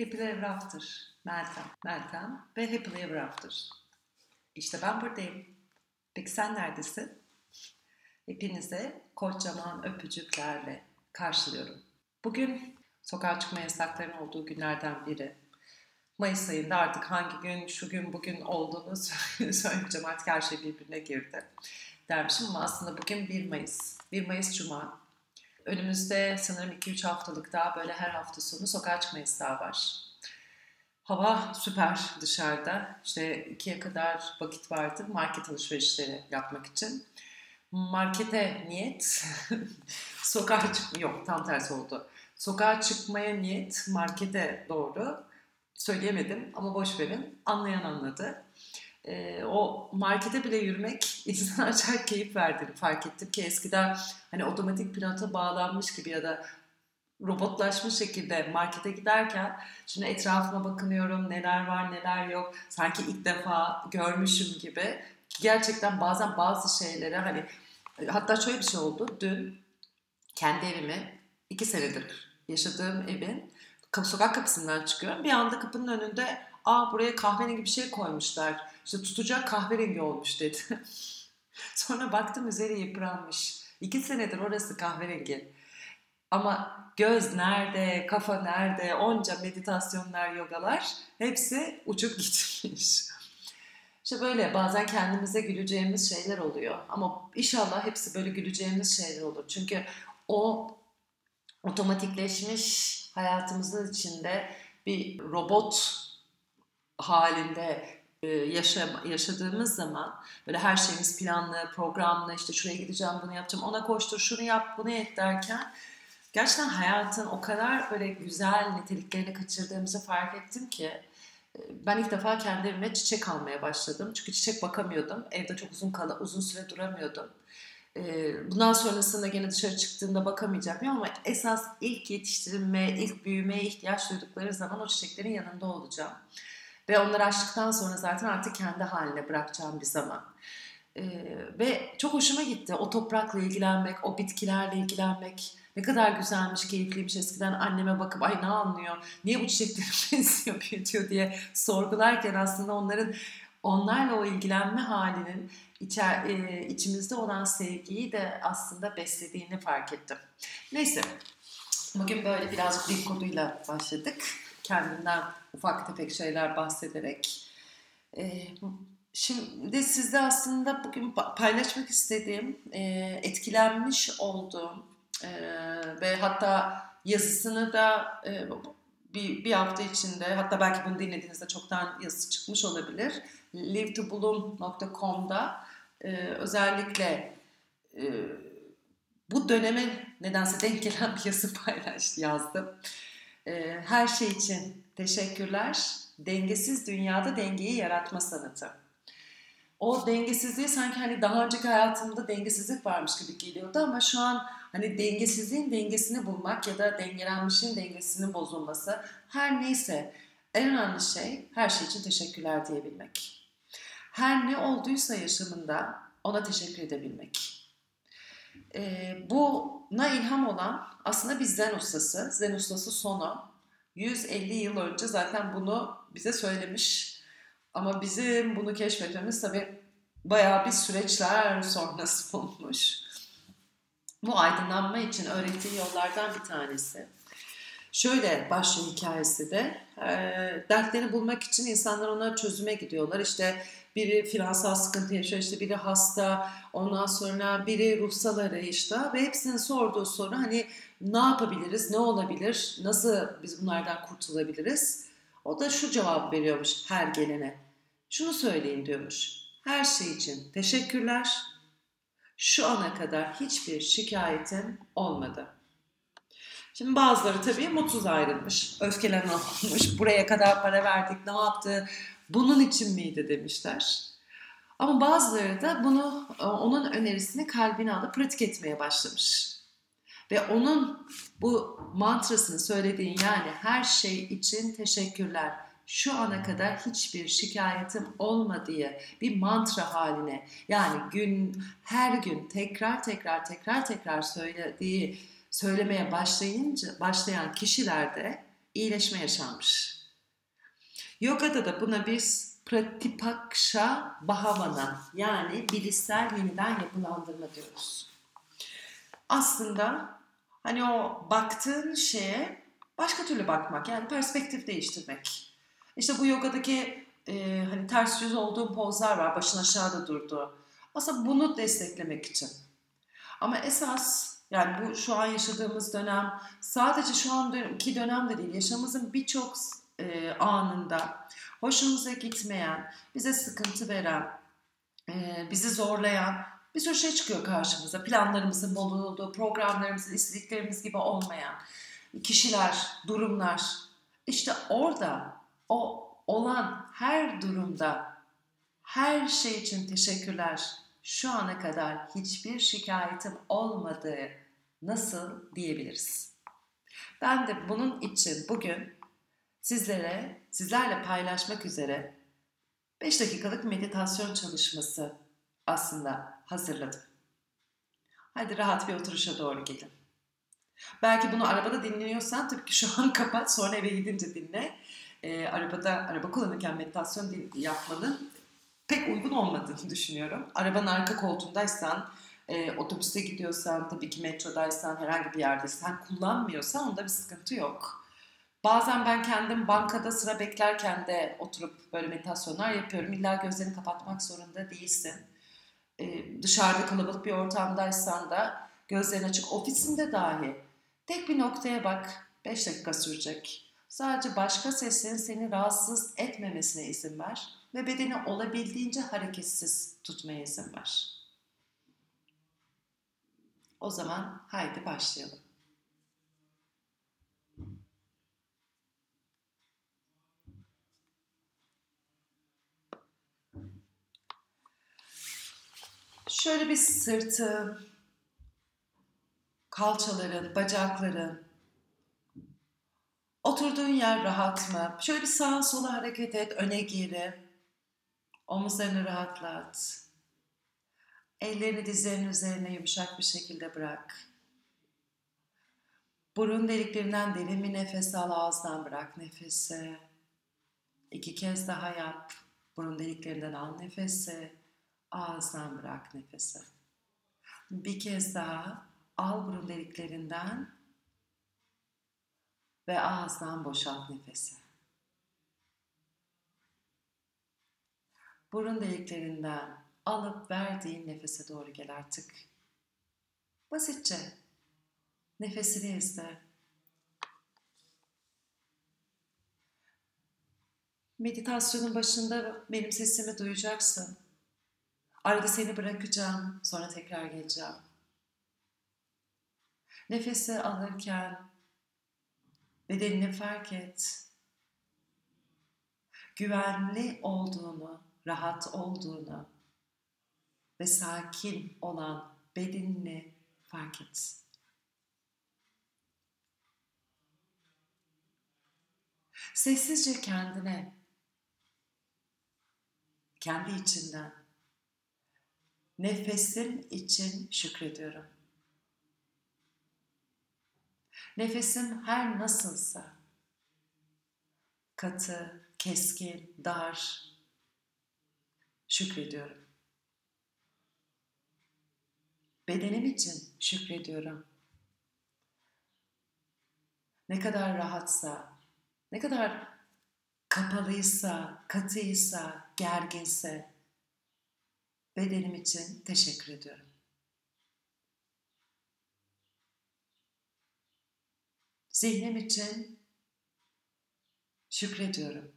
Happy Ever After. Meltem. Meltem ve Happy Ever After. İşte ben buradayım. Peki sen neredesin? Hepinize kocaman öpücüklerle karşılıyorum. Bugün sokağa çıkma yasaklarının olduğu günlerden biri. Mayıs ayında artık hangi gün, şu gün, bugün olduğunu söyleyeceğim. Artık her şey birbirine girdi dermişim ama aslında bugün 1 Mayıs. 1 Mayıs Cuma. Önümüzde sanırım 2-3 haftalık daha böyle her hafta sonu sokağa çıkma yasağı var. Hava süper dışarıda. İşte ikiye kadar vakit vardı market alışverişleri yapmak için. Markete niyet, sokağa çık yok tam tersi oldu. Sokağa çıkmaya niyet, markete doğru. Söyleyemedim ama boş verin. Anlayan anladı. Ee, o markete bile yürümek insana acayip keyif verdiğini fark ettim ki eskiden hani otomatik pilota bağlanmış gibi ya da robotlaşmış şekilde markete giderken şimdi etrafıma bakınıyorum neler var neler yok sanki ilk defa görmüşüm gibi. Gerçekten bazen bazı şeylere hani hatta şöyle bir şey oldu. Dün kendi evimi iki senedir yaşadığım evin sokak kapısından çıkıyorum. Bir anda kapının önünde aa buraya kahverengi bir şey koymuşlar işte tutacak kahverengi olmuş dedi sonra baktım üzeri yıpranmış iki senedir orası kahverengi ama göz nerede, kafa nerede, onca meditasyonlar, yogalar hepsi uçup gitmiş. İşte böyle bazen kendimize güleceğimiz şeyler oluyor. Ama inşallah hepsi böyle güleceğimiz şeyler olur. Çünkü o otomatikleşmiş hayatımızın içinde bir robot halinde e, yaşa, yaşadığımız zaman böyle her şeyimiz planlı, programlı işte şuraya gideceğim bunu yapacağım ona koştur şunu yap bunu et derken gerçekten hayatın o kadar böyle güzel niteliklerini kaçırdığımızı fark ettim ki e, ben ilk defa kendi evime çiçek almaya başladım. Çünkü çiçek bakamıyordum. Evde çok uzun kala, uzun süre duramıyordum. E, bundan sonrasında gene dışarı çıktığımda bakamayacağım ama esas ilk yetiştirilme, ilk büyümeye ihtiyaç duydukları zaman o çiçeklerin yanında olacağım. Ve onları açtıktan sonra zaten artık kendi haline bırakacağım bir zaman. Ee, ve çok hoşuma gitti o toprakla ilgilenmek, o bitkilerle ilgilenmek, ne kadar güzelmiş, keyifliymiş eskiden anneme bakıp ay ne anlıyor, niye bu çiçekleri benziyor, büyütüyor diye sorgularken aslında onların onlarla o ilgilenme halinin içer, e, içimizde olan sevgiyi de aslında beslediğini fark ettim. Neyse, bugün böyle birazcık bir koduyla başladık. Kendimden ufak tefek şeyler bahsederek. E, şimdi sizde aslında bugün paylaşmak istediğim, e, etkilenmiş olduğum ee, ve hatta yazısını da e, bir, bir hafta içinde hatta belki bunu dinlediğinizde çoktan yazısı çıkmış olabilir. livetobloom.com'da e, özellikle e, bu döneme nedense denk gelen bir yazı paylaştı, yazdım. E, her şey için teşekkürler. Dengesiz dünyada dengeyi yaratma sanatı. O dengesizliği sanki hani daha önceki hayatımda dengesizlik varmış gibi geliyordu ama şu an Hani dengesizliğin dengesini bulmak ya da dengelenmişin dengesinin bozulması her neyse en önemli şey her şey için teşekkürler diyebilmek. Her ne olduysa yaşamında ona teşekkür edebilmek. E, buna ilham olan aslında bir zen ustası, zen ustası Sono. 150 yıl önce zaten bunu bize söylemiş. Ama bizim bunu keşfetmemiz tabii bayağı bir süreçler sonrası olmuş. Bu aydınlanma için öğrettiği yollardan bir tanesi. Şöyle başlıyor hikayesi de. Dertlerini bulmak için insanlar ona çözüme gidiyorlar. İşte biri finansal sıkıntı yaşıyor, işte biri hasta, ondan sonra biri ruhsal arayışta ve hepsinin sorduğu soru hani ne yapabiliriz, ne olabilir, nasıl biz bunlardan kurtulabiliriz? O da şu cevap veriyormuş her gelene. Şunu söyleyin diyormuş. Her şey için teşekkürler, şu ana kadar hiçbir şikayetim olmadı. Şimdi bazıları tabii mutsuz ayrılmış, öfkelenen olmuş, buraya kadar para verdik, ne yaptı, bunun için miydi demişler. Ama bazıları da bunu, e, onun önerisini kalbine alıp pratik etmeye başlamış. Ve onun bu mantrasını söylediğin yani her şey için teşekkürler şu ana kadar hiçbir şikayetim olmadığı bir mantra haline yani gün her gün tekrar tekrar tekrar tekrar söylediği söylemeye başlayınca başlayan kişilerde iyileşme yaşanmış. Yogada da buna biz pratipaksha bahavana yani bilişsel yeniden yapılandırma diyoruz. Aslında hani o baktığın şeye başka türlü bakmak yani perspektif değiştirmek. İşte bu yogadaki e, hani ters yüz olduğu pozlar var başın aşağıda durduğu. Aslında bunu desteklemek için. Ama esas yani bu şu an yaşadığımız dönem sadece şu an iki dönemde değil yaşamımızın birçok e, anında hoşumuza gitmeyen, bize sıkıntı veren, e, bizi zorlayan bir sürü şey çıkıyor karşımıza. Planlarımızın bozulduğu, programlarımızın istediklerimiz gibi olmayan kişiler, durumlar. İşte orada o olan her durumda her şey için teşekkürler. Şu ana kadar hiçbir şikayetim olmadığı nasıl diyebiliriz? Ben de bunun için bugün sizlere, sizlerle paylaşmak üzere 5 dakikalık meditasyon çalışması aslında hazırladım. Hadi rahat bir oturuşa doğru gidin. Belki bunu arabada dinliyorsan tabii ki şu an kapat sonra eve gidince dinle. Ee, arabada araba kullanırken meditasyon yapmanın pek uygun olmadığını düşünüyorum. Arabanın arka koltuğundaysan, e, otobüste gidiyorsan, tabii ki metrodaysan, herhangi bir yerdeysen kullanmıyorsan onda bir sıkıntı yok. Bazen ben kendim bankada sıra beklerken de oturup böyle meditasyonlar yapıyorum. İlla gözlerini kapatmak zorunda değilsin. Ee, dışarıda kalabalık bir ortamdaysan da gözlerin açık ofisinde dahi tek bir noktaya bak 5 dakika sürecek. Sadece başka seslerin seni rahatsız etmemesine izin ver ve bedeni olabildiğince hareketsiz tutmaya izin ver. O zaman haydi başlayalım. Şöyle bir sırtı, kalçaların, bacakların, oturduğun yer rahat mı? Şöyle bir sağa sola hareket et, öne geri. Omuzlarını rahatlat. Ellerini dizlerinin üzerine yumuşak bir şekilde bırak. Burun deliklerinden derin bir nefes al, ağızdan bırak nefesi. İki kez daha yap. Burun deliklerinden al nefesi. Ağızdan bırak nefesi. Bir kez daha al burun deliklerinden ve ağızdan boşalt nefesi. Burun deliklerinden alıp verdiğin nefese doğru gel artık. Basitçe nefesini izle. Meditasyonun başında benim sesimi duyacaksın. Arada seni bırakacağım, sonra tekrar geleceğim. Nefesi alırken bedenini fark et. Güvenli olduğunu, rahat olduğunu ve sakin olan bedenini fark et. Sessizce kendine, kendi içinden Nefesim için şükrediyorum. Nefesim her nasılsa, katı, keskin, dar, şükrediyorum. Bedenim için şükrediyorum. Ne kadar rahatsa, ne kadar kapalıysa, katıysa, gerginse, bedenim için teşekkür ediyorum. Zihnim için şükrediyorum.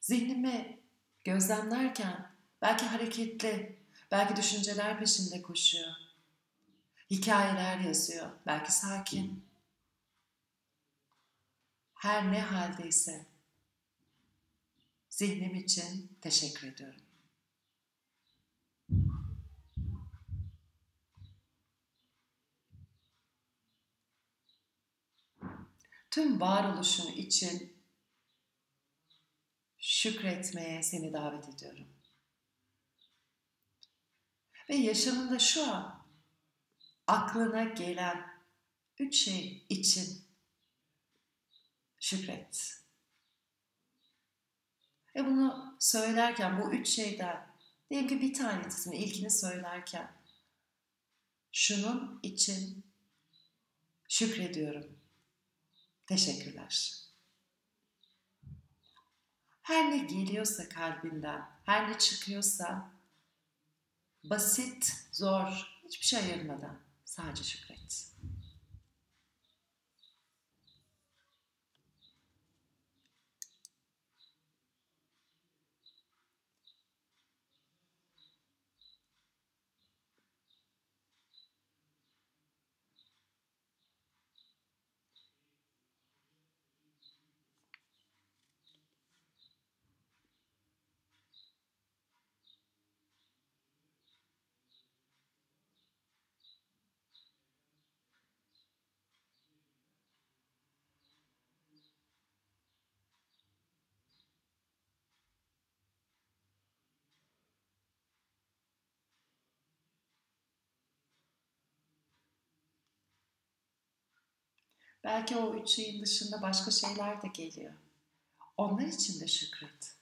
Zihnimi gözlemlerken belki hareketli, belki düşünceler peşinde koşuyor. Hikayeler yazıyor, belki sakin. Her ne haldeyse Zihnim için teşekkür ediyorum. Tüm varoluşun için şükretmeye seni davet ediyorum. Ve yaşamında şu an aklına gelen üç şey için şükret. Ve bunu söylerken bu üç şeyden diyelim ki bir tanesini ilkini söylerken şunun için şükrediyorum. Teşekkürler. Her ne geliyorsa kalbinden, her ne çıkıyorsa basit, zor, hiçbir şey ayırmadan sadece şükret. Belki o üç şeyin dışında başka şeyler de geliyor. Onlar için de şükret.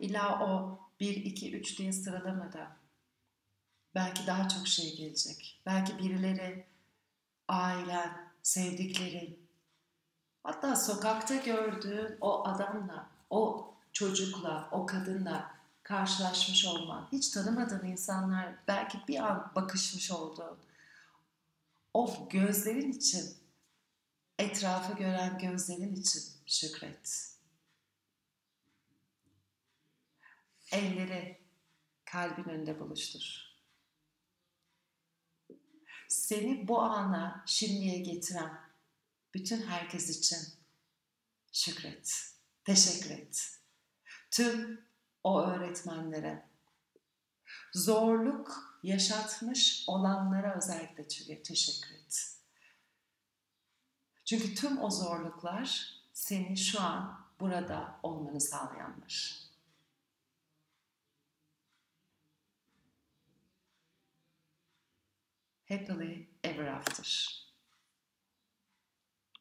İlla o 1, 2, 3 diye sıralamadan belki daha çok şey gelecek. Belki birileri, ailen, sevdiklerin, hatta sokakta gördüğün o adamla, o çocukla, o kadınla karşılaşmış olman, hiç tanımadığın insanlar belki bir an bakışmış olduğun, o gözlerin için, etrafı gören gözlerin için şükret. Elleri kalbin önünde buluştur. Seni bu ana, şimdiye getiren bütün herkes için şükret. Teşekkür et. Tüm o öğretmenlere, zorluk yaşatmış olanlara özellikle teşekkür et. Çünkü tüm o zorluklar seni şu an burada olmanı sağlayanlar. Happily ever after.